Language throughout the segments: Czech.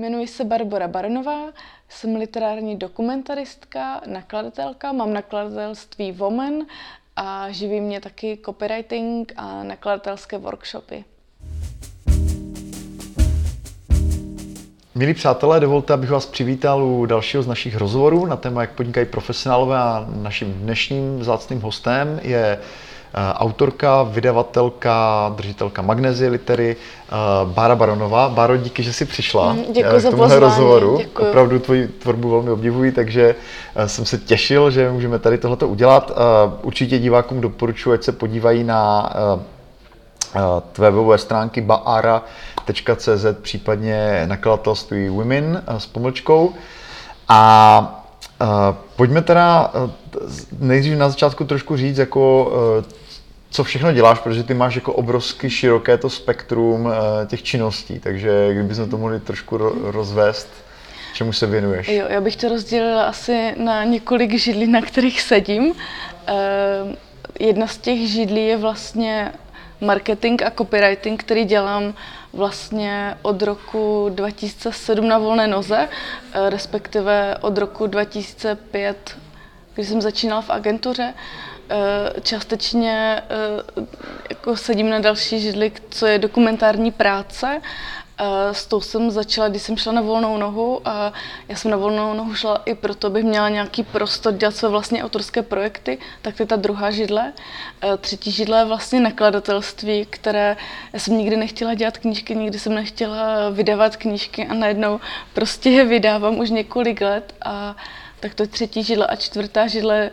Jmenuji se Barbara Baronová, jsem literární dokumentaristka, nakladatelka, mám nakladatelství Woman a živí mě taky copywriting a nakladatelské workshopy. Milí přátelé, dovolte, abych vás přivítal u dalšího z našich rozhovorů na téma, jak podnikají profesionálové a naším dnešním vzácným hostem je autorka, vydavatelka, držitelka Magnezie litery, eh, Bára Baronová. Báro, díky, že jsi přišla mm, Děkuji eh, k tomuhle rozhovoru. Děkuji. Opravdu tvoji tvorbu velmi obdivuji, takže jsem se těšil, že můžeme tady tohleto udělat. Určitě divákům doporučuji, ať se podívají na tvé webové stránky baara.cz, případně nakladatelství Women s pomlčkou. A pojďme teda nejdřív na začátku trošku říct, jako co všechno děláš, protože ty máš jako obrovsky široké to spektrum uh, těch činností, takže kdybychom to mohli trošku ro- rozvést, čemu se věnuješ? Jo, já bych to rozdělila asi na několik židlí, na kterých sedím. Uh, jedna z těch židlí je vlastně marketing a copywriting, který dělám vlastně od roku 2007 na volné noze, eh, respektive od roku 2005, když jsem začínala v agentuře. Eh, částečně eh, jako sedím na další židli, co je dokumentární práce. S tou jsem začala, když jsem šla na volnou nohu a já jsem na volnou nohu šla i proto, abych měla nějaký prostor dělat své vlastně autorské projekty, tak to je ta druhá židle. Třetí židle je vlastně nakladatelství, které já jsem nikdy nechtěla dělat knížky, nikdy jsem nechtěla vydávat knížky a najednou prostě je vydávám už několik let. A tak to je třetí židle a čtvrtá židle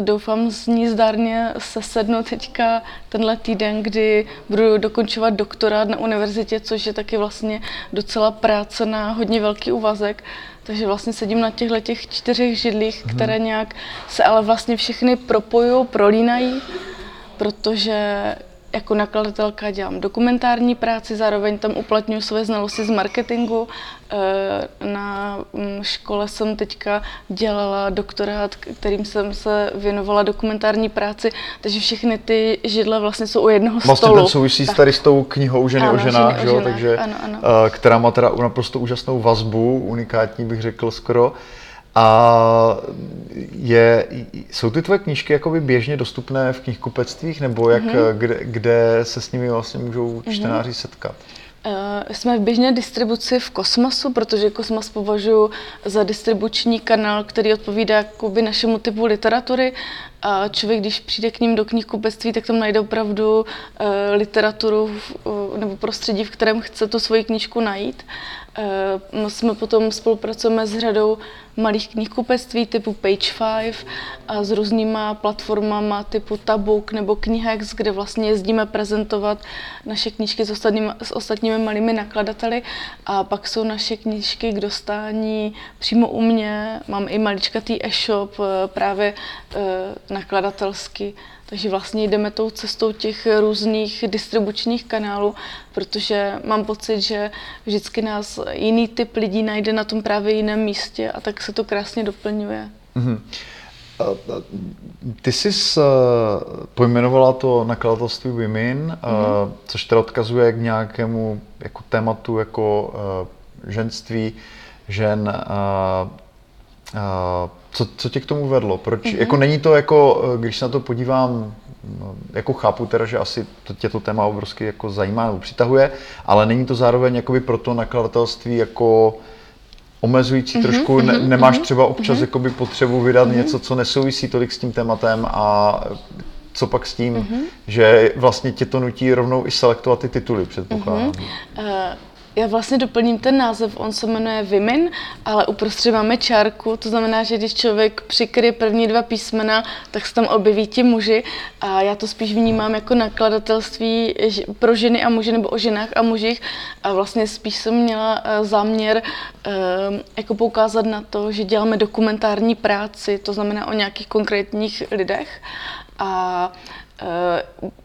doufám z ní zdárně se sednu teďka tenhle týden, kdy budu dokončovat doktorát na univerzitě, což je taky vlastně docela práce na hodně velký úvazek. Takže vlastně sedím na těchto těch čtyřech židlích, hmm. které nějak se ale vlastně všechny propojují, prolínají, protože jako nakladatelka dělám dokumentární práci, zároveň tam uplatňuji své znalosti z marketingu. Eh, na mm, škole jsem teďka dělala doktorát, kterým jsem se věnovala dokumentární práci, takže všechny ty židle vlastně jsou u jednoho vlastně stolu. Vlastně ten souvisí tak. tady s tou knihou Ženy ano, o ženách, ženy o ženách takže, ano, ano. Eh, která má teda naprosto úžasnou vazbu, unikátní bych řekl skoro. A je, jsou ty tvoje knížky jakoby běžně dostupné v knihkupectvích, nebo jak, mm-hmm. kde, kde se s nimi vlastně můžou mhm. čtenáři mm-hmm. setkat? Uh, jsme v běžné distribuci v Kosmosu, protože Kosmos považuji za distribuční kanál, který odpovídá jakoby našemu typu literatury. A člověk, když přijde k ním do knihkupectví, tak tam najde opravdu uh, literaturu nebo prostředí, v kterém chce tu svoji knížku najít. Uh, jsme potom spolupracujeme s řadou malých knihkupectví typu Page 5 a s různýma platformama typu Tabook nebo Knihex, kde vlastně jezdíme prezentovat naše knížky s ostatními, s ostatními malými nakladateli a pak jsou naše knížky k dostání přímo u mě. Mám i maličkatý e-shop eh, právě eh, nakladatelský. Takže vlastně jdeme tou cestou těch různých distribučních kanálů, protože mám pocit, že vždycky nás jiný typ lidí najde na tom právě jiném místě a tak se to krásně doplňuje. Mm-hmm. Ty jsi pojmenovala to nakladatelství Women, mm-hmm. což teda odkazuje k nějakému jako tématu jako ženství, žen, co, co tě k tomu vedlo? Proč? Mm-hmm. Jako není to jako, když se na to podívám, no, jako chápu teda, že asi to, tě to téma obrovsky jako zajímá nebo přitahuje, ale není to zároveň jakoby pro to nakladatelství jako omezující mm-hmm, trošku, ne, mm-hmm, nemáš třeba občas mm-hmm. jakoby potřebu vydat mm-hmm. něco, co nesouvisí tolik s tím tématem a co pak s tím, mm-hmm. že vlastně tě to nutí rovnou i selektovat ty tituly, předpokládám. Mm-hmm. Uh, já vlastně doplním ten název, on se jmenuje Vimin, ale uprostřed máme čárku, to znamená, že když člověk přikryje první dva písmena, tak se tam objeví ti muži a já to spíš vnímám jako nakladatelství pro ženy a muže nebo o ženách a mužích a vlastně spíš jsem měla eh, záměr eh, jako poukázat na to, že děláme dokumentární práci, to znamená o nějakých konkrétních lidech a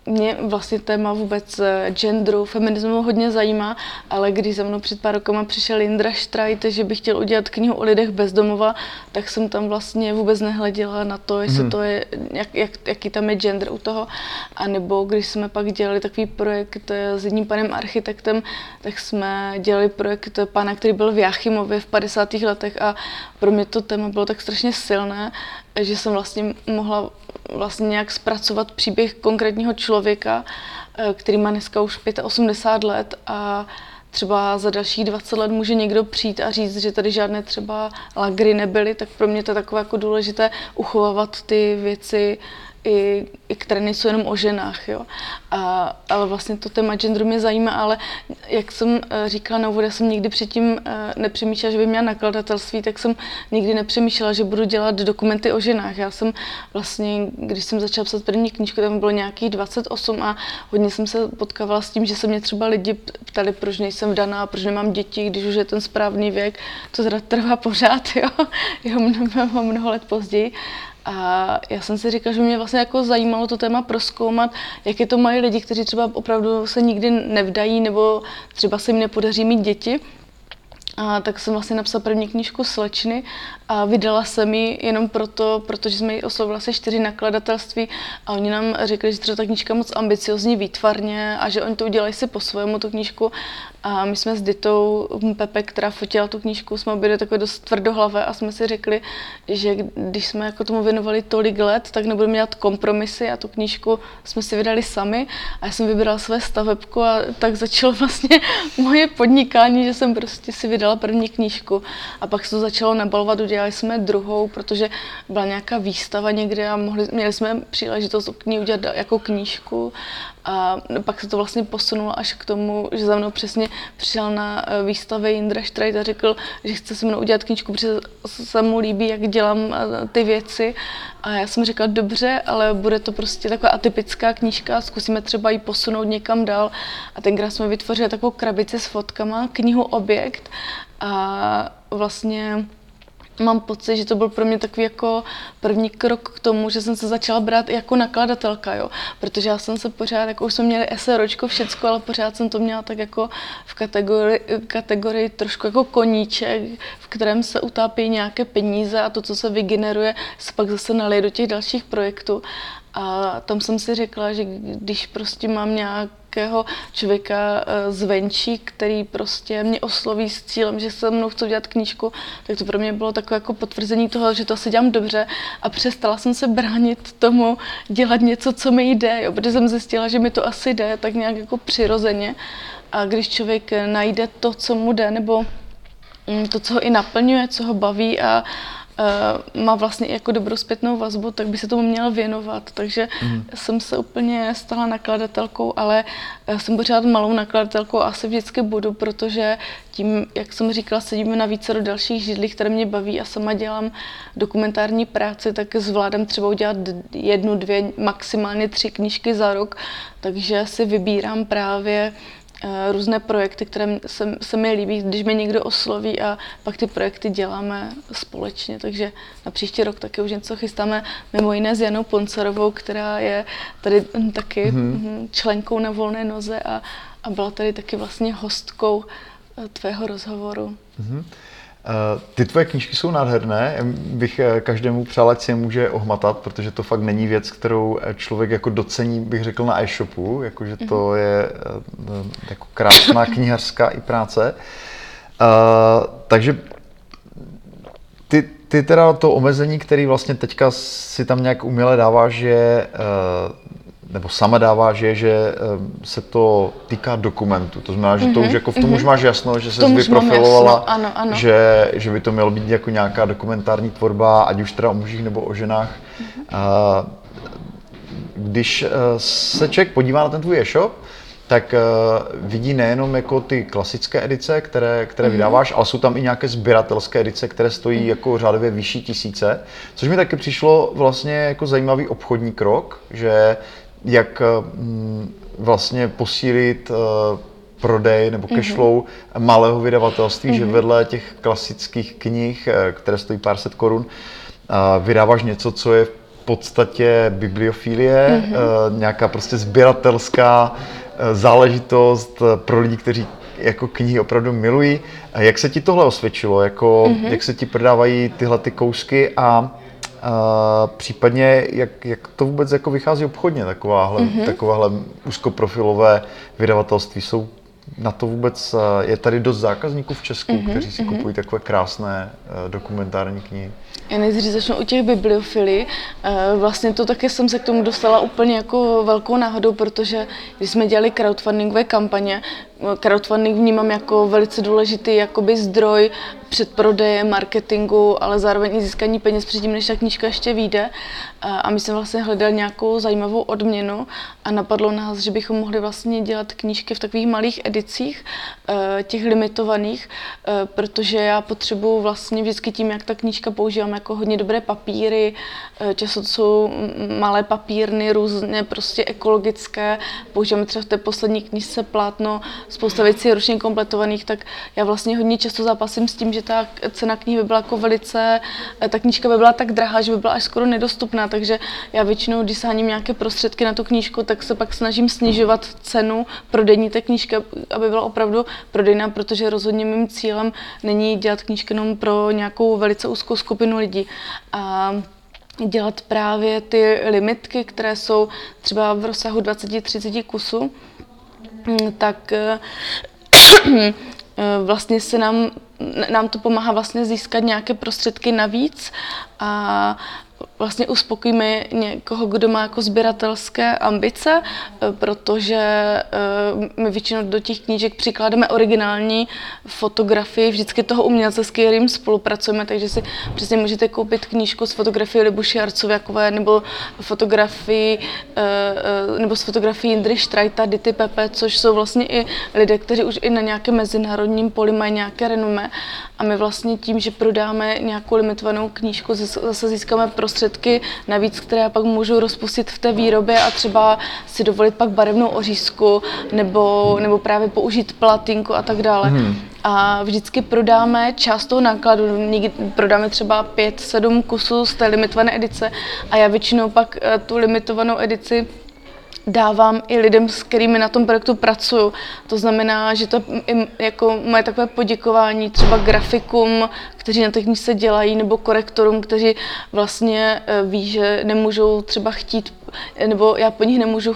mě vlastně téma vůbec eh, genderu, feminismu hodně zajímá, ale když za mnou před pár rokama přišel Indra Štrajt, že by chtěl udělat knihu o lidech bezdomova, tak jsem tam vlastně vůbec nehleděla na to, jestli hmm. to je, jak, jak, jaký tam je gender u toho. A nebo když jsme pak dělali takový projekt eh, s jedním panem architektem, tak jsme dělali projekt pana, který byl v Jáchymově v 50. letech a pro mě to téma bylo tak strašně silné, že jsem vlastně mohla vlastně nějak zpracovat příběh konkrétního člověka, eh, který má dneska už 85 let a třeba za dalších 20 let může někdo přijít a říct, že tady žádné třeba lagry nebyly, tak pro mě to je takové jako důležité uchovávat ty věci i, i které nejsou jenom o ženách. Jo. A, ale vlastně to téma genderu mě zajímá, ale jak jsem eh, říkala na úvod, já jsem nikdy předtím eh, nepřemýšlela, že by měla nakladatelství, tak jsem nikdy nepřemýšlela, že budu dělat dokumenty o ženách. Já jsem vlastně, když jsem začala psat první knížku, tam bylo nějakých 28 a hodně jsem se potkávala s tím, že se mě třeba lidi ptali, proč nejsem vdaná, proč nemám děti, když už je ten správný věk. To teda trvá pořád, jo, jo mnoho, mnoho let později. A já jsem si říkala, že mě vlastně jako zajímalo to téma proskoumat, jak je to mají lidi, kteří třeba opravdu se nikdy nevdají nebo třeba se jim nepodaří mít děti. A tak jsem vlastně napsala první knížku Slečny a vydala jsem ji jenom proto, protože jsme ji oslovili asi čtyři nakladatelství a oni nám řekli, že třeba ta knížka moc ambiciozní výtvarně a že oni to udělají si po svému tu knížku a my jsme s Ditou Pepe, která fotila tu knížku, jsme byli takové dost tvrdohlavé a jsme si řekli, že když jsme jako tomu věnovali tolik let, tak nebudeme dělat kompromisy a tu knížku jsme si vydali sami. A já jsem vybrala své stavebku a tak začalo vlastně moje podnikání, že jsem prostě si vydala první knížku. A pak se to začalo nabalovat, udělali jsme druhou, protože byla nějaká výstava někde a mohli, měli jsme příležitost k ní udělat jako knížku a pak se to vlastně posunulo až k tomu, že za mnou přesně přišel na eh, výstavě Jindra Štrajt a řekl, že chce se mnou udělat knížku, protože se mu líbí, jak dělám eh, ty věci. A já jsem říkala, dobře, ale bude to prostě taková atypická knížka, zkusíme třeba ji posunout někam dál. A tenkrát jsme vytvořili takovou krabici s fotkama, knihu Objekt. A vlastně mám pocit, že to byl pro mě takový jako první krok k tomu, že jsem se začala brát i jako nakladatelka, jo. Protože já jsem se pořád, jako už jsme měli SROčko, všecko, ale pořád jsem to měla tak jako v kategorii, kategorii trošku jako koníček, v kterém se utápí nějaké peníze a to, co se vygeneruje, se pak zase nalije do těch dalších projektů. A tam jsem si řekla, že když prostě mám nějakého člověka eh, zvenčí, který prostě mě osloví s cílem, že se mnou chce dělat knížku, tak to pro mě bylo takové jako potvrzení toho, že to asi dělám dobře a přestala jsem se bránit tomu dělat něco, co mi jde, jo, protože jsem zjistila, že mi to asi jde tak nějak jako přirozeně. A když člověk najde to, co mu jde, nebo mm, to, co ho i naplňuje, co ho baví a, má vlastně jako dobrou zpětnou vazbu, tak by se tomu měl věnovat. Takže mm. jsem se úplně stala nakladatelkou, ale uh, jsem pořád malou nakladatelkou a asi vždycky budu, protože tím, jak jsem říkala, sedíme na více do dalších židlí, které mě baví a sama dělám dokumentární práci, tak zvládám třeba udělat jednu, dvě, maximálně tři knížky za rok, takže si vybírám právě Eh, různé projekty, které se, se mi líbí, když mě někdo osloví a pak ty projekty děláme společně. Takže na příští rok taky už něco chystáme, mimo jiné s Janou Poncerovou, která je tady taky mm-hmm. členkou na volné noze a, a byla tady taky vlastně hostkou eh, tvého rozhovoru. Mm-hmm. Eh, ty tvoje knížky jsou nádherné, bych eh, každému přál, ať si je může ohmatat, protože to fakt není věc, kterou eh, člověk jako docení, bych řekl, na e-shopu, jakože to mhm. je jako krásná knihařská i práce. Takže ty, ty teda to omezení, který vlastně teďka si tam nějak uměle dává, že nebo sama dává, že, že se to týká dokumentu. To znamená, že to mm-hmm. už jako v tom mm-hmm. už máš jasno, že se vyprofilovala, ano, ano. Že, že by to mělo být jako nějaká dokumentární tvorba, ať už teda o mužích nebo o ženách. Mm-hmm. A, když e, se člověk podívá na ten tvůj e-shop, tak uh, vidí nejenom jako ty klasické edice, které, které mm-hmm. vydáváš, ale jsou tam i nějaké sběratelské edice, které stojí mm-hmm. jako řádově vyšší tisíce, což mi taky přišlo vlastně jako zajímavý obchodní krok, že jak mm, vlastně posílit eh, prodej nebo cash mhm. flow mm-hmm. malého vydavatelství, mm-hmm. že mhm. vedle těch klasických knih, eh, které stojí pár set korun, vydáváš něco, co je podstatě bibliofilie, mm-hmm. nějaká prostě sběratelská záležitost pro lidi, kteří jako knihy opravdu milují. Jak se ti tohle osvědčilo? Jako, mm-hmm. Jak se ti prodávají tyhle ty kousky a a případně, jak, jak to vůbec jako vychází obchodně, takováhle, mm-hmm. takováhle úzkoprofilové vydavatelství? Jsou na to vůbec, je tady dost zákazníků v Česku, mm-hmm. kteří si mm-hmm. kupují takové krásné dokumentární knihy? Já nejdřív začnu u těch bibliofilí. Vlastně to také jsem se k tomu dostala úplně jako velkou náhodou, protože když jsme dělali crowdfundingové kampaně, crowdfunding vnímám jako velice důležitý jakoby zdroj předprodeje, marketingu, ale zároveň i získání peněz předtím, než ta knížka ještě vyjde. A my jsme vlastně hledali nějakou zajímavou odměnu a napadlo nás, že bychom mohli vlastně dělat knížky v takových malých edicích, eh, těch limitovaných, eh, protože já potřebuji vlastně vždycky tím, jak ta knížka používám jako hodně dobré papíry, eh, často jsou malé papírny, různě prostě ekologické, používáme třeba v té poslední knižce plátno, spousta věcí je ročně kompletovaných, tak já vlastně hodně často zápasím s tím, že ta cena knihy by byla jako velice, ta knížka by byla tak drahá, že by byla až skoro nedostupná, takže já většinou, když sáním nějaké prostředky na tu knížku, tak se pak snažím snižovat cenu prodejní té knížky, aby byla opravdu prodejná, protože rozhodně mým cílem není dělat knížky jenom pro nějakou velice úzkou skupinu lidí. A dělat právě ty limitky, které jsou třeba v rozsahu 20-30 kusů, tak eh, vlastně se nám, nám to pomáhá vlastně získat nějaké prostředky navíc a vlastně uspokojíme někoho, kdo má jako sběratelské ambice, eh, protože eh, my většinou do těch knížek přikládáme originální fotografii vždycky toho umělce, s kterým spolupracujeme, takže si přesně můžete koupit knížku s fotografií Libuši Arcověkové nebo fotografii eh, nebo s fotografií Indry Štrajta, Dity Pepe, což jsou vlastně i lidé, kteří už i na nějakém mezinárodním poli mají nějaké renomé. A my vlastně tím, že prodáme nějakou limitovanou knížku, zase získáme prostředky navíc, které pak můžu rozpustit v té výrobě a třeba si dovolit pak barevnou ořízku nebo, nebo právě použít platinku a tak dále. Hmm. A vždycky prodáme část toho nákladu, někdy prodáme třeba 5-7 kusů z té limitované edice a já většinou pak eh, tu limitovanou edici dávám i lidem, s kterými na tom projektu pracuju. To znamená, že to je jako moje takové poděkování třeba grafikům, kteří na technice dělají, nebo korektorům, kteří vlastně eh, ví, že nemůžou třeba chtít nebo já po nich nemůžu,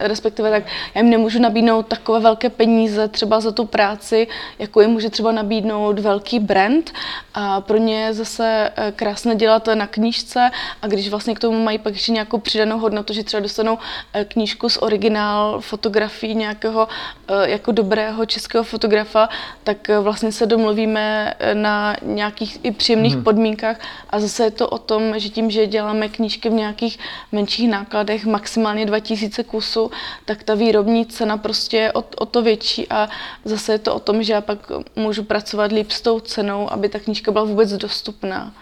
respektive tak, já jim nemůžu nabídnout takové velké peníze třeba za tu práci, jako jim může třeba nabídnout velký brand. A pro ně je zase eh, krásné dělat na knížce. A když vlastně k tomu mají pak ještě nějakou přidanou hodnotu, že třeba dostanou eh, knížku z originál fotografií nějakého eh, jako dobrého českého fotografa, tak vlastně se domluvíme na nějakých i příjemných hmm. podmínkách a zase je to o tom, že tím, že děláme knížky v nějakých menších menších nákladech, maximálně 2000 kusů, tak ta výrobní cena prostě je o, o to větší a zase je to o tom, že já pak můžu pracovat líp s tou cenou, aby ta knížka byla vůbec dostupná.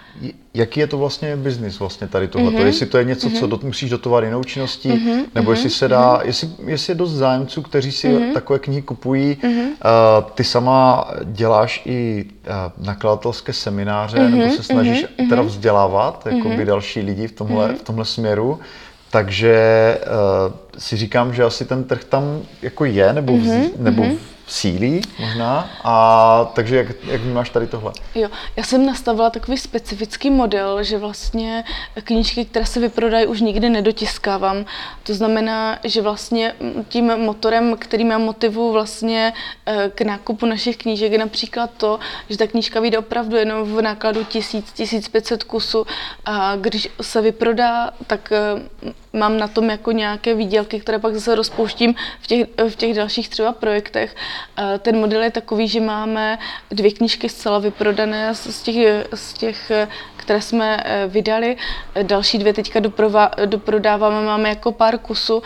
Jaký je to vlastně biznis vlastně tady tohle? Mm-hmm. Jestli to je něco, mm-hmm. co do, musíš dotovat jinou činností, mm-hmm. nebo jestli se dá, mm-hmm. jestli, jestli je dost zájemců, kteří si mm-hmm. takové knihy kupují. Mm-hmm. Uh, ty sama děláš i uh, nakladatelské semináře, mm-hmm. nebo se snažíš mm-hmm. teda vzdělávat jako mm-hmm. by další lidi v tomhle, mm-hmm. v tomhle směru. Takže uh, si říkám, že asi ten trh tam jako je, nebo, mm-hmm. nebo mm-hmm sílí možná. A takže jak, jak vnímáš tady tohle? Jo, já jsem nastavila takový specifický model, že vlastně knížky, které se vyprodají, už nikdy nedotiskávám. To znamená, že vlastně tím motorem, který má motivu vlastně eh, k nákupu našich knížek, je například to, že ta knížka vyjde opravdu jenom v nákladu 1000-1500 kusů a když se vyprodá, tak eh, mám na tom jako nějaké výdělky, které pak zase rozpouštím v těch, v těch dalších třeba projektech. Ten model je takový, že máme dvě knížky zcela vyprodané z těch, z těch které jsme eh, vydali. Další dvě teďka doprova, doprodáváme, máme jako pár kusů.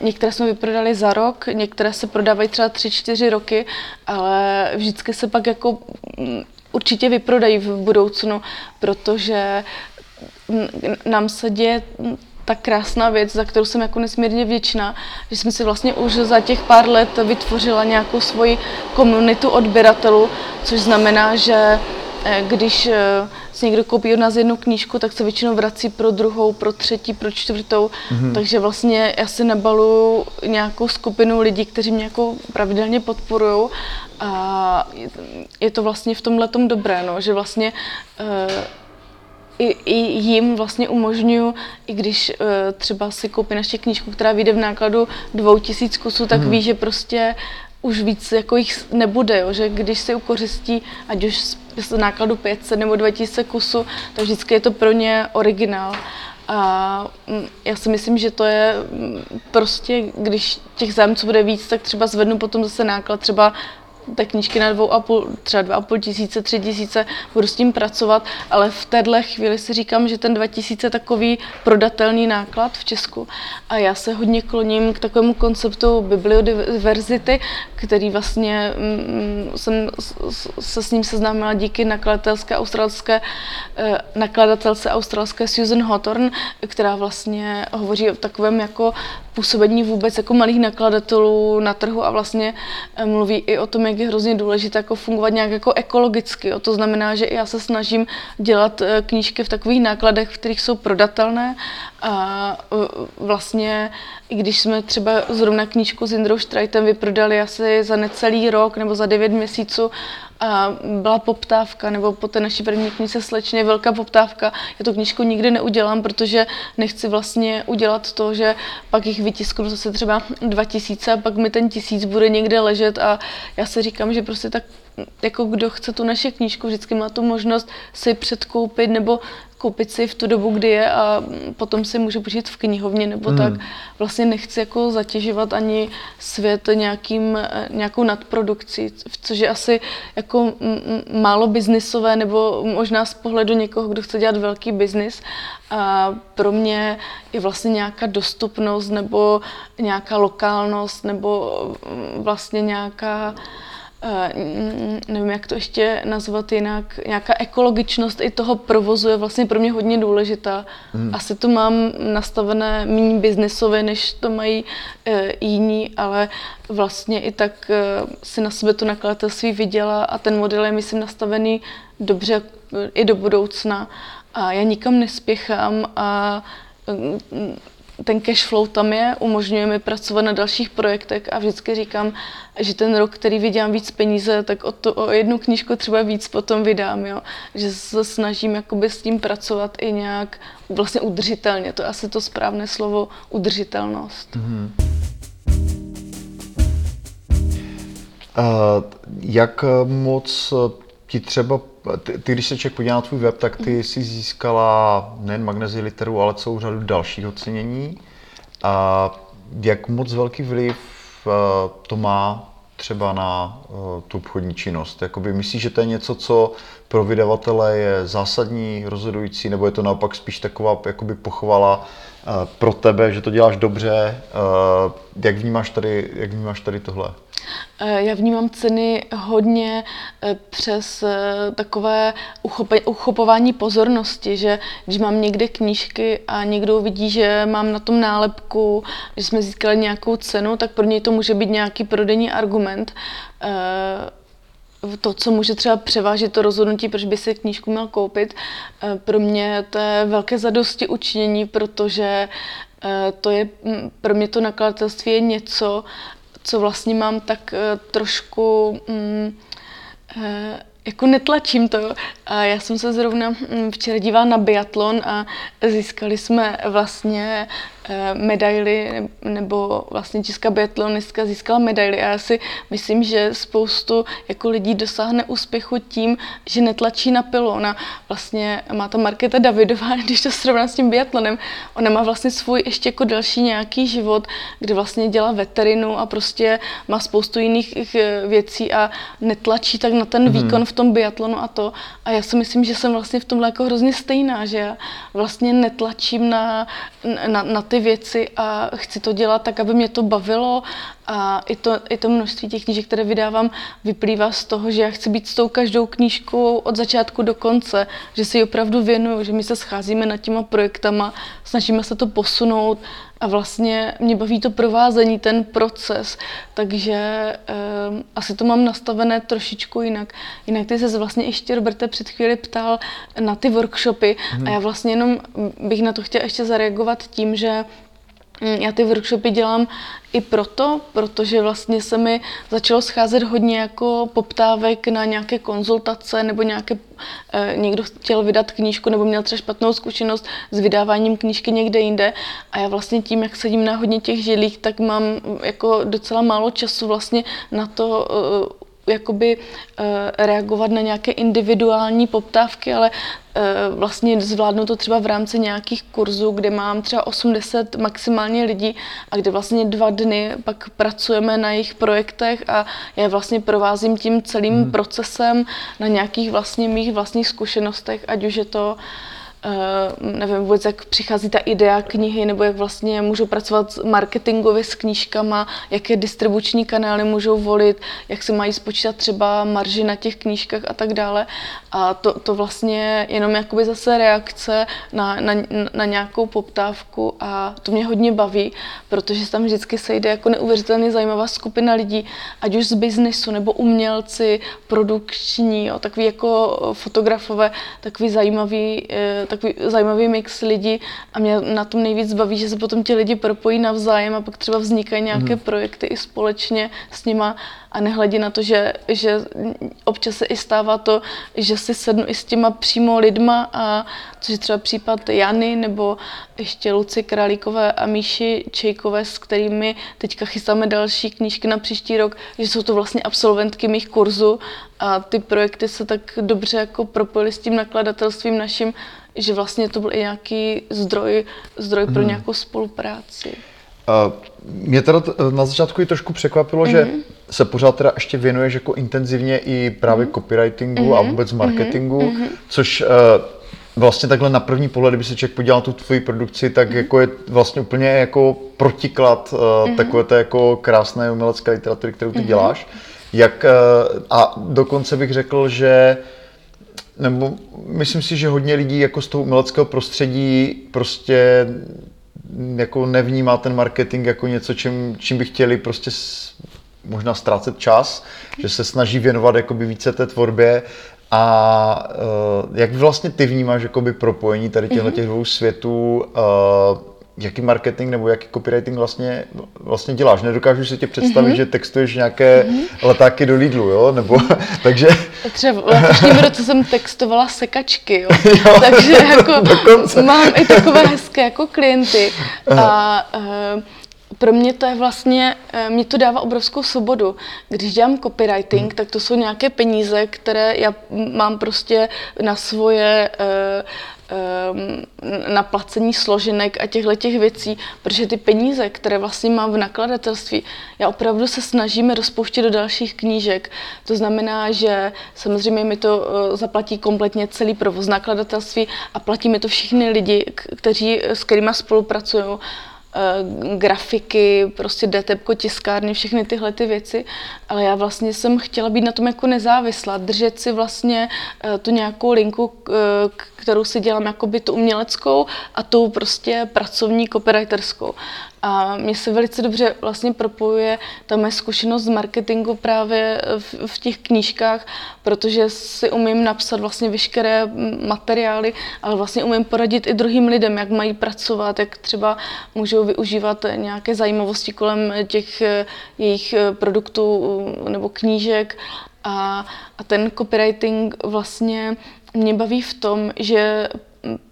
Některé jsme vyprodali za rok, některé se prodávají třeba tři, čtyři roky, ale vždycky se pak jako mm, určitě vyprodají v budoucnu, protože nám se děje tak krásná věc, za kterou jsem jako nesmírně vděčná, že jsem si vlastně už za těch pár let vytvořila nějakou svoji komunitu odběratelů, což znamená, že eh, když eh, si někdo koupí od nás jednu knížku, tak se většinou vrací pro druhou, pro třetí, pro čtvrtou. Mm-hmm. Takže vlastně já si nabalu nějakou skupinu lidí, kteří mě jako pravidelně podporují a je to vlastně v tomhle dobré, no, že vlastně i, i jim vlastně umožňuju, i když uh, třeba si koupí naše knížku, která vyjde v nákladu dvou tisíc kusů, tak hmm. ví, že prostě už víc jako jich nebude, jo? že když si ukořistí, ať už z nákladu 500 nebo 2000 kusů, tak vždycky je to pro ně originál. A mm, já si myslím, že to je mm, prostě, když těch zájemců bude víc, tak třeba zvednu potom zase náklad třeba té knížky na dvou a půl, třeba dva a půl tisíce, tři tisíce, budu s tím pracovat, ale v téhle chvíli si říkám, že ten dva tisíce je takový prodatelný náklad v Česku. A já se hodně kloním k takovému konceptu bibliodiverzity, který vlastně mm, jsem se s ním seznámila díky nakladatelské australské, eh, nakladatelce australské Susan Hawthorne, která vlastně hovoří o takovém jako působení vůbec jako malých nakladatelů na trhu a vlastně eh, mluví i o tom, jak je hrozně důležité jako fungovat nějak jako ekologicky. Jo. To znamená, že já se snažím dělat eh, knížky v takových nákladech, v kterých jsou prodatelné a eh, vlastně, i když jsme třeba zrovna knížku s Indrou Štrajtem vyprodali asi za necelý rok nebo za devět měsíců a byla poptávka, nebo po té naší první knize Slečně velká poptávka. Já tu knížku nikdy neudělám, protože nechci vlastně udělat to, že pak jich vytisknu zase třeba 2000 a pak mi ten tisíc bude někde ležet a já si říkám, že prostě tak jako kdo chce tu naše knížku, vždycky má tu možnost si předkoupit nebo koupit si v tu dobu, kdy je a potom si může počít v knihovně nebo hmm. tak. Vlastně nechci jako zatěžovat ani svět nějakým, nějakou nadprodukcí, což je asi jako málo biznisové nebo možná z pohledu někoho, kdo chce dělat velký biznis. A pro mě je vlastně nějaká dostupnost nebo nějaká lokálnost nebo vlastně nějaká Eh, nevím, jak to ještě nazvat jinak, nějaká ekologičnost i toho provozu je vlastně pro mě hodně důležitá. Hmm. Asi to mám nastavené méně biznesově, než to mají e, jiní, ale vlastně i tak e, si na sebe to nakladatelství viděla a ten model je, myslím, nastavený dobře i do budoucna. A já nikam nespěchám a ten cash flow tam je, umožňuje mi pracovat na dalších projektech a vždycky říkám, že ten rok, který vydělám víc peníze, tak o, to, o jednu knížku třeba víc potom vydám, jo. Že se snažím jakoby s tím pracovat i nějak vlastně udržitelně, to je asi to správné slovo, udržitelnost. Mm-hmm. Uh, jak moc ti třeba ty, ty, když se člověk podívá na tvůj web, tak ty si získala nejen magnezi literu, ale celou řadu dalších ocenění. A jak moc velký vliv eh, to má třeba na uh, tu obchodní činnost? Jakoby myslíš, že to je něco, co pro vydavatele je zásadní, rozhodující, nebo je to naopak spíš taková jakoby pochvala uh, pro tebe, že to děláš dobře? Jak, vnímáš tady, jak vnímáš tady tohle? Eh, já vnímám ceny hodně eh, přes eh, takové uchopování pozornosti, že když mám někde knížky a někdo vidí, že mám na tom nálepku, že jsme získali nějakou cenu, tak pro něj to může být nějaký prodejní argument. To, co může třeba převážit to rozhodnutí, proč by si knížku měl koupit, pro mě to je velké zadosti učinění, protože to je, pro mě to nakladatelství je něco, co vlastně mám tak uh, trošku um, uh, jako netlačím to. A já jsem se zrovna mm, včera dívala na biatlon a získali jsme vlastně Eh, medaily, nebo vlastně česká biatlonistka získala medaily a já si myslím, že spoustu jako lidí dosáhne úspěchu tím, že netlačí na pilu. Ona vlastně má ta Markéta Davidová, když to srovná s tím biatlonem, ona má vlastně svůj ještě jako další nějaký život, kde vlastně dělá veterinu a prostě má spoustu jiných eh, věcí a netlačí tak na ten mm-hmm. výkon v tom biatlonu a to. A já si myslím, že jsem vlastně v tomhle jako hrozně stejná, že já vlastně netlačím na, na, na ty věci a chci to dělat tak, aby mě to bavilo A i to, i to množství těch knížek, které vydávám, vyplývá z toho, že já chci být s tou každou knížkou od začátku do konce, že si ji opravdu věnuju, že my se scházíme nad těma projektama, snažíme se to posunout a vlastně mě baví to provázení, ten proces, takže um, asi to mám nastavené trošičku jinak. Jinak ty se vlastně ještě, Roberte, před chvíli ptal na ty workshopy hmm. a já vlastně jenom bych na to chtěla ještě zareagovat tím, že já ty workshopy dělám i proto, protože vlastně se mi začalo scházet hodně jako poptávek na nějaké konzultace nebo nějaké, eh, někdo chtěl vydat knížku nebo měl třeba špatnou zkušenost s vydáváním knížky někde jinde. A já vlastně tím, jak sedím na hodně těch židlích, tak mám jako docela málo času vlastně na to eh, jakoby eh, reagovat na nějaké individuální poptávky, ale vlastně zvládnu to třeba v rámci nějakých kurzů, kde mám třeba 80 maximálně lidí a kde vlastně dva dny pak pracujeme na jejich projektech a já vlastně provázím tím celým hmm. procesem na nějakých vlastně mých vlastních zkušenostech, ať už je to uh, Uh, nevím vůbec, jak přichází ta idea knihy, nebo jak vlastně můžou pracovat marketingově s knížkama, jaké distribuční kanály můžou volit, jak se mají spočítat třeba marži na těch knížkách a tak dále. A to, to vlastně jenom jakoby zase reakce na, na, na nějakou poptávku a to mě hodně baví, protože tam vždycky sejde jako neuvěřitelně zajímavá skupina lidí, ať už z biznesu nebo umělci, produkční, jo, takový jako fotografové, takový zajímavý eh, takový zajímavý mix lidí a mě na tom nejvíc baví, že se potom ti lidi propojí navzájem a pak třeba vznikají nějaké mm. projekty i společně s nima a nehledě na to, že, že občas se i stává to, že si sednu i s těma přímo lidma, a, což je třeba případ Jany nebo ještě Luci Králíkové a Míši Čejkové, s kterými teďka chystáme další knížky na příští rok, že jsou to vlastně absolventky mých kurzů a ty projekty se tak dobře jako propojily s tím nakladatelstvím naším, že vlastně to byl i nějaký zdroj, zdroj pro hmm. nějakou spolupráci. Uh, mě teda na začátku i trošku překvapilo, mm-hmm. že mhm. se pořád teda ještě věnuješ jako intenzivně i právě mm-hmm. copywritingu mm-hmm. a vůbec marketingu, mm-hmm. což uh, vlastně takhle na první pohled, kdyby se člověk podíval na tu tvoji produkci, tak mm-hmm. jako je vlastně úplně jako protiklad uh, mm-hmm. takové té jako krásné umělecké literatury, kterou ty mm-hmm. děláš. Jak, uh, a dokonce bych řekl, že nebo myslím si, že hodně lidí jako z toho uměleckého prostředí prostě jako nevnímá ten marketing jako něco, čím, čím by chtěli prostě možná ztrácet čas, že se snaží věnovat jakoby více té tvorbě a uh, jak vlastně ty vnímáš jakoby propojení tady těchto mhm. těch dvou světů, uh, jaký marketing nebo jaký copywriting vlastně, vlastně děláš. Nedokážu si tě představit, mm-hmm. že textuješ nějaké mm-hmm. letáky do Lidlu, jo? Nebo, takže... Třeba v letošním roce jsem textovala sekačky, jo? jo takže jako dokonce. mám i takové hezké jako klienty. A uh, pro mě to je vlastně, eh, mě to dává obrovskou svobodu. Když dělám copywriting, hmm. tak to jsou nějaké peníze, které já mám prostě na svoje um, na placení složenek a těchto těch věcí, protože ty peníze, které vlastně mám v nakladatelství, já opravdu se snažíme rozpouštět do dalších knížek. To znamená, že samozřejmě mi to uh, zaplatí kompletně celý provoz nakladatelství a platí mi to všichni lidi, kteří, s kterými spolupracují Eh, grafiky, prostě DTP, tiskárny, všechny tyhle ty věci, ale já vlastně jsem chtěla být na tom jako nezávislá, držet si vlastně eh, tu nějakou linku, eh, kterou si dělám jakoby tu uměleckou a tu prostě pracovní copywriterskou. A mně se velice dobře vlastně propojuje ta moje zkušenost z marketingu právě v, v těch knížkách, protože si umím napsat vlastně veškeré materiály, ale vlastně umím poradit i druhým lidem, jak mají pracovat, jak třeba můžou využívat nějaké zajímavosti kolem těch eh, jejich eh, produktů eh, nebo knížek. A, a ten copywriting vlastně mě baví v tom, že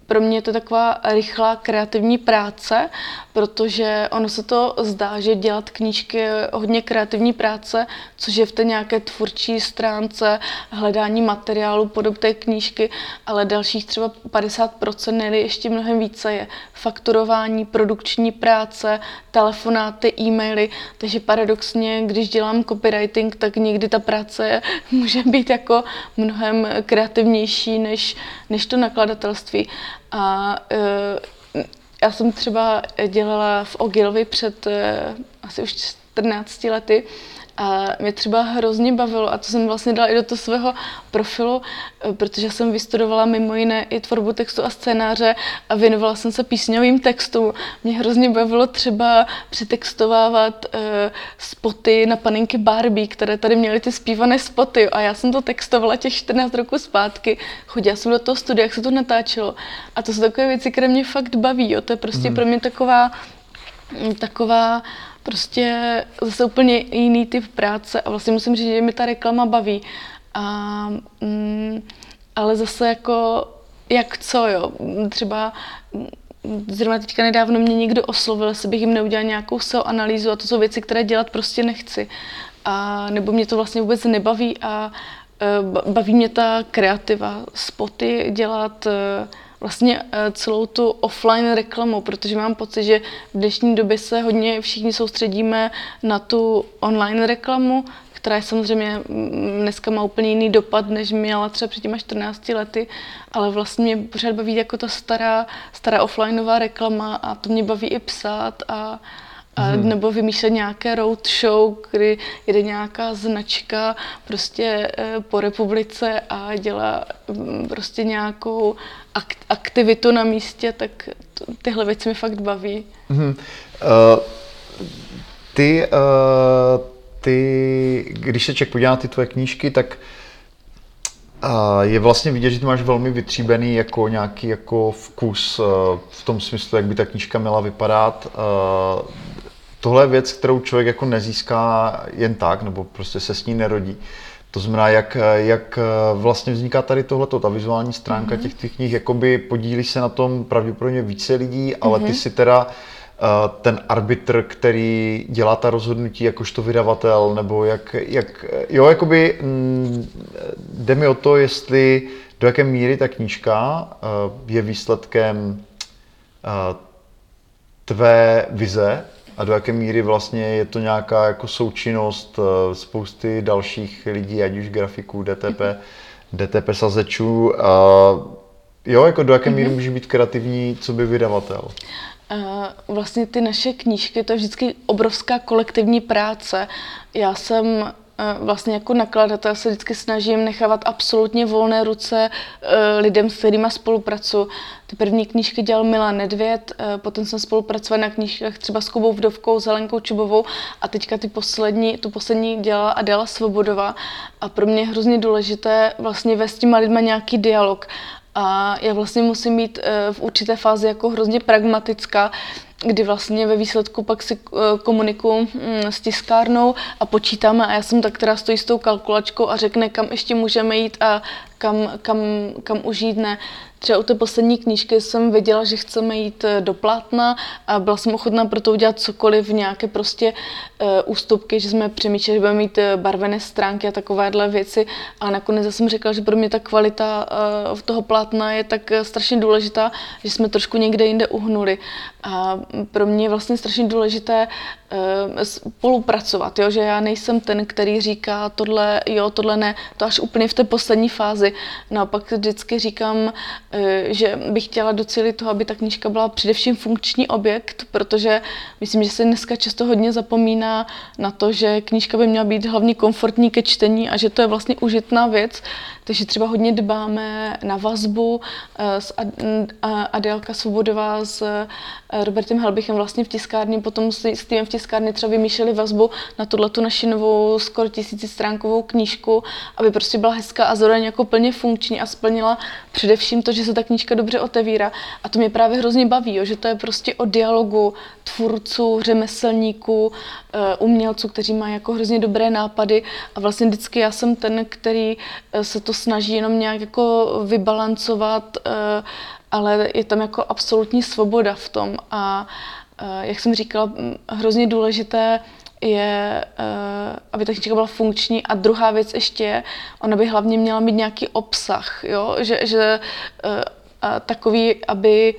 pro mě je to taková rychlá kreativní práce, protože ono se to zdá, že dělat knížky je hodně kreativní práce, což je v té nějaké tvůrčí stránce, hledání materiálu, podob té knížky, ale dalších třeba 50% nebo ještě mnohem více je fakturování, produkční práce, telefonáty, e-maily, takže paradoxně, když dělám copywriting, tak někdy ta práce může být jako mnohem kreativnější než, než to nakladatelství. A uh, já jsem třeba dělala v Ogilvy před uh, asi už 14 lety. A mě třeba hrozně bavilo, a to jsem vlastně dala i do toho svého profilu, eh, protože jsem vystudovala mimo jiné i tvorbu textu a scénáře a věnovala jsem se písňovým textům. Mě hrozně bavilo třeba přetextovávat uh, spoty na paninky Barbie, které tady měly ty zpívané spoty a já jsem to textovala těch 14 roků zpátky. Chodila jsem do toho studia, jak se to natáčelo. A to jsou takové věci, které mě fakt baví. Jo. To je prostě mm. pro mě taková taková prostě zase úplně jiný typ práce a vlastně musím říct, že mi ta reklama baví. A, mm, ale zase jako jak co, jo. Třeba zrovna teďka nedávno mě někdo oslovil, jestli bych jim neudělal nějakou SEO analýzu a to jsou věci, které dělat prostě nechci. A nebo mě to vlastně vůbec nebaví a e, baví mě ta kreativa, spoty dělat, e, vlastně eh, celou tu offline reklamu, protože mám pocit, že v dnešní době se hodně všichni soustředíme na tu online reklamu, která je samozřejmě dneska má úplně jiný dopad, než měla třeba před těma 14 lety, ale vlastně mě pořád baví jako ta stará, stará offlineová reklama a to mě baví i psát a hmm. nebo vymýšlet nějaké road show, kdy jede nějaká značka prostě eh, po republice a dělá mm, prostě nějakou aktivitu na místě, tak tyhle věci mi fakt baví. Hmm. Uh, ty, uh, ty, když se člověk podívá na ty tvoje knížky, tak uh, je vlastně vidět, že ty máš velmi vytříbený jako nějaký jako vkus v tom smyslu, jak by ta knížka měla vypadat. Tohle je věc, kterou člověk jako nezíská jen tak, nebo prostě se s ní nerodí. To znamená, jak, jak vlastně vzniká tady tohleto, ta vizuální stránka mm-hmm. těch tvých knih, jakoby podílí se na tom pravděpodobně více lidí, ale mm-hmm. ty mhm. si teda uh, ten arbitr, který dělá ta rozhodnutí jakožto vydavatel, nebo jak, jak jo, jakoby mm, jde mi o to, jestli do jaké míry ta knížka je výsledkem tvé vize, a do jaké míry vlastně je to nějaká jako součinnost eh, spousty dalších lidí, ať už grafiků, DTP, DTP sazečů. A jo, jako do jaké míry mm-hmm. může být kreativní, co by vydavatel? Uh, vlastně ty naše knížky, to je vždycky obrovská kolektivní práce. Já jsem vlastně jako nakladatel se vždycky snažím nechávat absolutně volné ruce e, lidem, s kterými spolupracuji. Ty první knížky dělal Milan Nedvěd, e, potom jsem spolupracovala na knížkách třeba s Kubou Vdovkou, s Helenkou Čubovou a teďka ty poslední, tu poslední dělala Adela Svobodová. A pro mě je hrozně důležité vlastně vést s těma lidma nějaký dialog. A já vlastně musím být e, v určité fázi jako hrozně pragmatická, kdy vlastně ve výsledku pak si eh, komunikuju mm, s tiskárnou a počítáme a já jsem ta, která stojí s tou kalkulačkou a řekne, kam ještě můžeme jít a kam, kam, kam už jít ne. Třeba u té poslední knížky jsem věděla, že chceme jít eh, do plátna a byla jsem ochotná pro to udělat cokoliv, nějaké prostě uh, ústupky, že jsme přemýšleli, že budeme mít barvené stránky a takovéhle věci. A nakonec jsem řekla, že pro mě ta kvalita uh, toho plátna je tak strašně důležitá, že jsme trošku někde jinde uhnuli. A pro mě je vlastně strašně důležité uh, spolupracovat, jo? že já nejsem ten, který říká tohle jo, tohle ne, to až úplně v té poslední fázi. Naopak vždycky říkám, uh, že bych chtěla docílit toho, aby ta knížka byla především funkční objekt, protože myslím, že se dneska často hodně zapomíná na to, že knížka by měla být hlavně komfortní ke čtení a že to je vlastně užitná věc, takže třeba hodně dbáme na vazbu eh, s Adélka Svobodová s eh, Robertem Helbichem vlastně v tiskárně, potom s tím v tiskárně třeba vymýšleli vazbu na tuhle tu naši novou skoro tisícistránkovou knížku, aby prostě byla hezká a zároveň jako plně funkční a splnila především to, že se ta knížka dobře otevírá. A to mě právě hrozně baví, jo, že to je prostě o dialogu tvůrců, řemeslníků, eh, umělců, kteří mají jako hrozně dobré nápady a vlastně vždycky já jsem ten, který se to snaží jenom nějak jako vybalancovat, eh, ale je tam jako absolutní svoboda v tom. A eh, jak jsem říkala, hrozně důležité je, eh, aby ta knížka byla funkční. A druhá věc ještě je, ona by hlavně měla mít nějaký obsah, jo? že, že takový, aby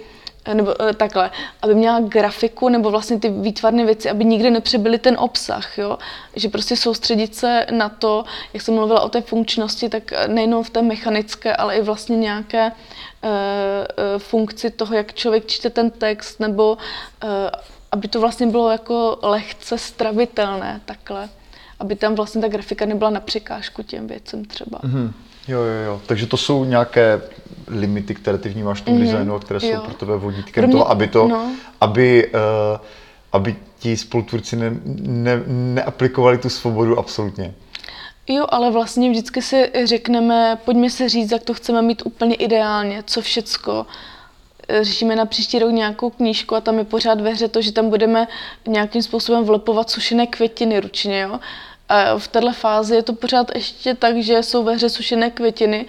nebo eh, takhle, aby měla grafiku nebo vlastně ty výtvarné věci, aby nikdy nepřebyly ten obsah, jo? že prostě soustředit se na to, jak jsem mluvila o té funkčnosti, tak nejenom v té mechanické, ale i vlastně nějaké uh, funkci toho, jak člověk čte ten text, nebo uh, aby to vlastně bylo jako lehce stravitelné takhle. Aby tam vlastně ta grafika nebyla na překážku těm věcem třeba. Mm-hmm. Jo, jo, jo. Takže to jsou nějaké limity, které ty vnímáš v tom mm-hmm. designu a které jsou jo. pro tebe vodítkem mě, toho, aby to, no. aby, uh, aby ti spolutvůrci ne, ne, neaplikovali tu svobodu absolutně. Jo, ale vlastně vždycky si řekneme, pojďme se říct, jak to chceme mít úplně ideálně, co všecko. Eh, řešíme na příští rok nějakou knížku a tam je pořád ve hře to, že tam budeme nějakým způsobem vlepovat sušené květiny ručně, jo. A v této fázi je to pořád ještě tak, že jsou ve hře sušené květiny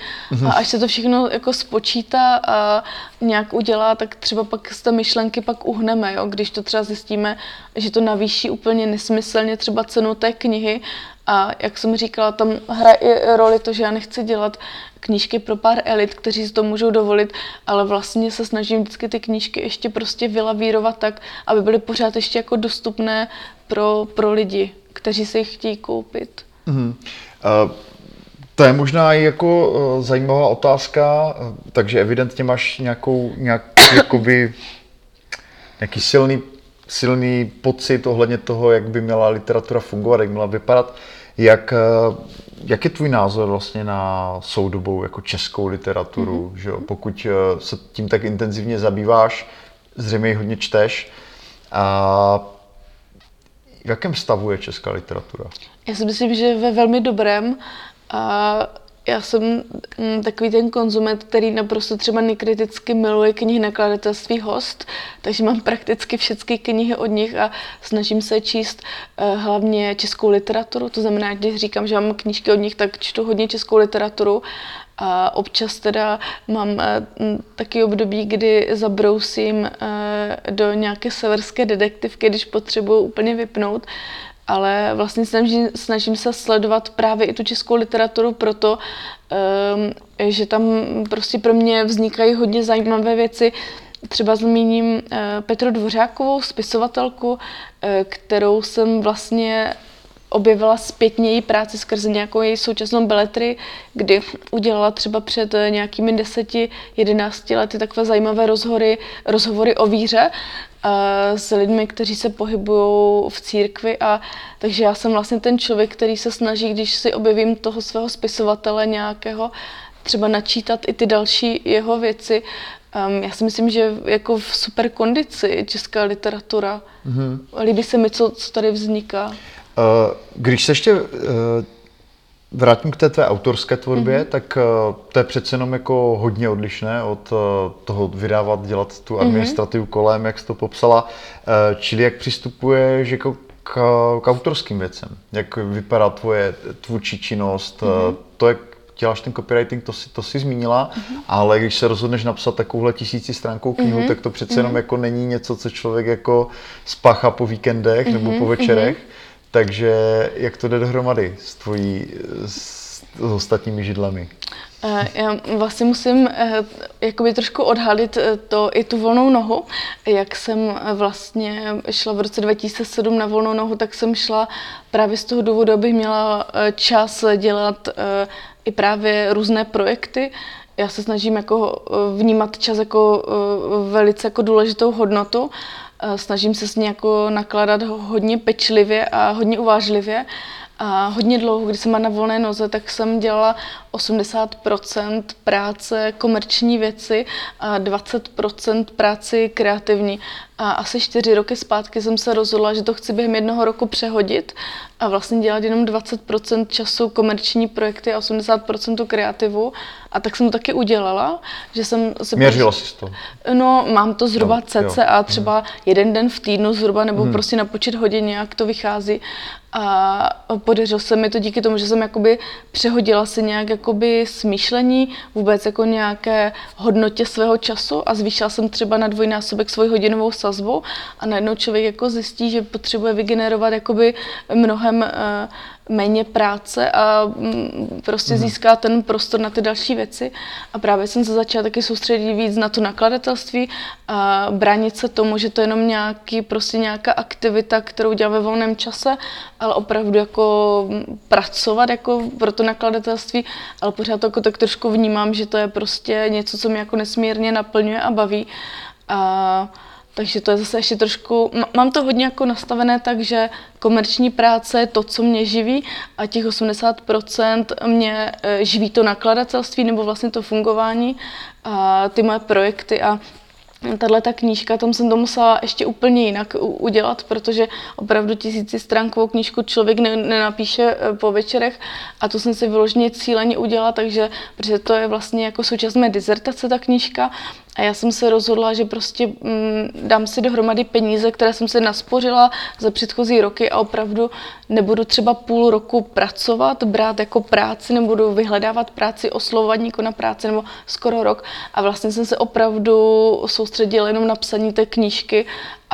a až se to všechno jako spočítá a nějak udělá, tak třeba pak z té myšlenky pak uhneme, jo? když to třeba zjistíme, že to navýší úplně nesmyslně třeba cenu té knihy. A jak jsem říkala, tam hraje i roli to, že já nechci dělat knížky pro pár elit, kteří si to můžou dovolit, ale vlastně se snažím vždycky ty knížky ještě prostě vylavírovat tak, aby byly pořád ještě jako dostupné pro, pro lidi kteří si chtějí koupit. Mm-hmm. Uh, to je možná i jako uh, zajímavá otázka, uh, takže evidentně máš nějakou, nějak, jakoby, nějaký silný, silný pocit ohledně toho, jak by měla literatura fungovat, jak měla vypadat. Jak, jak je tvůj názor vlastně na soudobou jako českou literaturu? Mm-hmm. Že jo? Pokud se tím tak intenzivně zabýváš, zřejmě ji hodně čteš, a v jakém stavu je česká literatura? Já si myslím, že ve velmi dobrém. A já jsem mm, takový ten konzument, který naprosto třeba nekriticky miluje knihy nakladatelství Host, takže mám prakticky všechny knihy od nich a snažím se číst uh, hlavně českou literaturu. To znamená, když říkám, že mám knížky od nich, tak čtu hodně českou literaturu a občas teda mám eh, taky období, kdy zabrousím eh, do nějaké severské detektivky, když potřebuji úplně vypnout. Ale vlastně snažím, snažím se sledovat právě i tu českou literaturu proto, ehm, že tam prostě pro mě vznikají hodně zajímavé věci. Třeba zmíním eh, Petru Dvořákovou, spisovatelku, kterou jsem vlastně objevila zpětně její práci skrze nějakou její současnou beletry, kdy udělala třeba před nějakými deseti, jedenácti lety takové zajímavé rozhovory, rozhovory o víře uh, s lidmi, kteří se pohybují v církvi a takže já jsem vlastně ten člověk, který se snaží, když si objevím toho svého spisovatele nějakého, třeba načítat i ty další jeho věci. Um, já si myslím, že jako v super kondici česká literatura. Mm-hmm. Líbí se mi, co, co tady vzniká. Eh, když se ještě eh, vrátím k té tvé autorské tvorbě, mm-hmm. tak eh, to je přece jenom jako hodně odlišné od toho vydávat, dělat tu mhm. administrativu mm-hmm. kolem, jak jsi to popsala. Čili jak přistupuješ jako k, k autorským věcem? Jak vypadá tvoje tvůrčí činnost? Mm-hmm. To, jak děláš ten copywriting, to si, to si zmínila, mm-hmm. ale když se rozhodneš napsat takovouhle tisíci stránkou knihu, mm-hmm. tak to přece mm-hmm. jenom jako není něco, co člověk jako spáchá po víkendech mm-hmm. nebo po večerech. Mm-hmm takže jak to jde dohromady s tvojí, s, s ostatními židlemi? Eh, já vlastně musím eh, jakoby trošku odhalit eh, to i tu volnou nohu. Jak jsem vlastně šla v roce 2007 na volnou nohu, tak jsem šla právě z toho důvodu, abych měla čas dělat i právě různé projekty. Já se snažím jako vnímat čas jako velice jako důležitou hodnotu snažím se s ní jako nakládat hodně pečlivě a hodně uvážlivě. A hodně dlouho, když jsem byla na volné noze, tak jsem dělala 80% práce komerční věci a 20% práci kreativní. A asi čtyři roky zpátky jsem se rozhodla, že to chci během jednoho roku přehodit a vlastně dělat jenom 20% času komerční projekty a 80% kreativu. A tak jsem to taky udělala, že jsem se... Měřila jsi to? No, mám to zhruba no, a třeba hmm. jeden den v týdnu zhruba, nebo hmm. prostě na počet hodin nějak to vychází. A podařilo se mi to díky tomu, že jsem jakoby přehodila si nějak jakoby smýšlení, vůbec jako nějaké hodnotě svého času a zvýšila jsem třeba na dvojnásobek svoji hodinovou sazbu a najednou člověk jako zjistí, že potřebuje vygenerovat jakoby mnohem uh, méně práce a mm, prostě mm-hmm. získá ten prostor na ty další věci. A právě jsem se začala taky soustředit víc na to nakladatelství a bránit se tomu, že to je jenom nějaký, prostě nějaká aktivita, kterou dělám ve volném čase, ale opravdu jako mm, pracovat jako pro to nakladatelství, ale pořád to jako tak trošku vnímám, že to je prostě něco, co mě jako nesmírně naplňuje a baví. A takže to je zase ještě trošku, mám to hodně jako nastavené tak, že komerční práce je to, co mě živí a těch 80% mě eh, živí to nakladatelství nebo vlastně to fungování a ty moje projekty a tahle ta knížka, tam jsem to musela ještě úplně jinak udělat, protože opravdu stránkovou knížku člověk nenapíše eh, po večerech a to jsem si vyloženě cíleně udělala, takže protože to je vlastně jako součást mé dizertace ta knížka a já jsem se rozhodla, že prostě mm, dám si dohromady peníze, které jsem se naspořila za předchozí roky a opravdu nebudu třeba půl roku pracovat, brát jako práci, nebudu vyhledávat práci, oslovovat někoho na práci nebo skoro rok. A vlastně jsem se opravdu soustředila jenom na psaní té knížky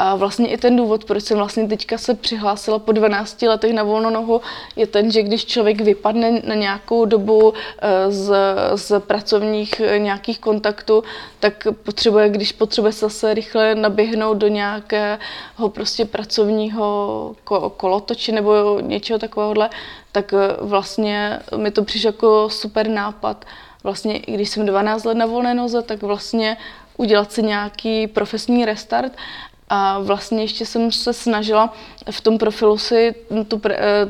a vlastně i ten důvod, proč jsem vlastně teďka se přihlásila po 12 letech na volnou nohu, je ten, že když člověk vypadne na nějakou dobu eh, z, z pracovních eh, nějakých kontaktů, tak potřebuje, když potřebuje se zase rychle naběhnout do nějakého prostě pracovního kolotoče nebo něčeho takového, tak eh, vlastně mi to přišlo jako super nápad. Vlastně i když jsem 12 let na volné noze, tak vlastně udělat si nějaký profesní restart a vlastně ještě jsem se snažila v tom profilu si tu, eh,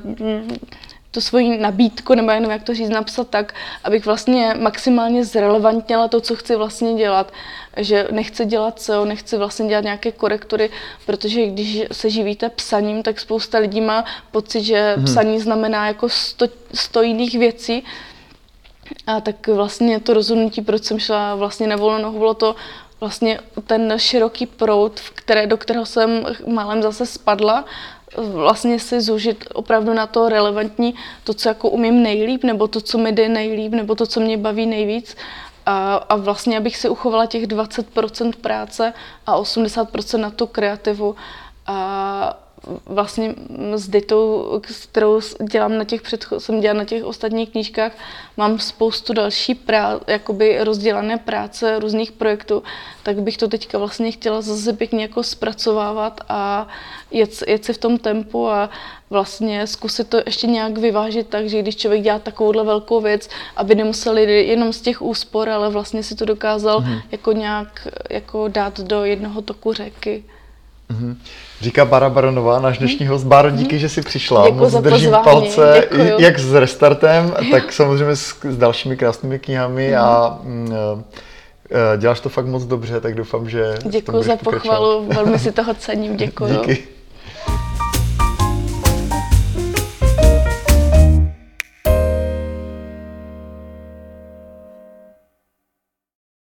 tu svoji nabídku, nebo jenom jak to říct, napsat tak, abych vlastně maximálně zrelevantněla to, co chci vlastně dělat. Že nechci dělat SEO, nechci vlastně dělat nějaké korektury, protože když se živíte psaním, tak spousta lidí má pocit, že hmm. psaní znamená jako sto, sto jiných věcí, a tak vlastně to rozhodnutí, proč jsem šla vlastně na volnou bylo to vlastně ten široký proud, které, do kterého jsem málem zase spadla, vlastně si zúžit opravdu na to relevantní, to, co jako umím nejlíp, nebo to, co mi jde nejlíp, nebo to, co mě baví nejvíc. A, a vlastně, abych si uchovala těch 20% práce a 80% na tu kreativu. A vlastně s Ditou, kterou dělám na těch předchod, jsem dělala na těch ostatních knížkách, mám spoustu další prá, jakoby rozdělané práce, různých projektů, tak bych to teďka vlastně chtěla zase pěkně jako zpracovávat a jet, jet si v tom tempu a vlastně zkusit to ještě nějak vyvážit tak, že když člověk dělá takovouhle velkou věc, aby nemuseli jenom z těch úspor, ale vlastně si to dokázal hmm. jako nějak jako dát do jednoho toku řeky. Mm-hmm. Říká Bara Baronová, náš dnešní host. Báro, díky, mm-hmm. že jsi přišla. Děkuji Moc držím pozvání. palce, Děkuju. jak s restartem, tak samozřejmě s, s dalšími krásnými knihami mm-hmm. a mm, děláš to fakt moc dobře, tak doufám, že Děkuji za pochvalu, velmi si toho cením, děkuji. Díky.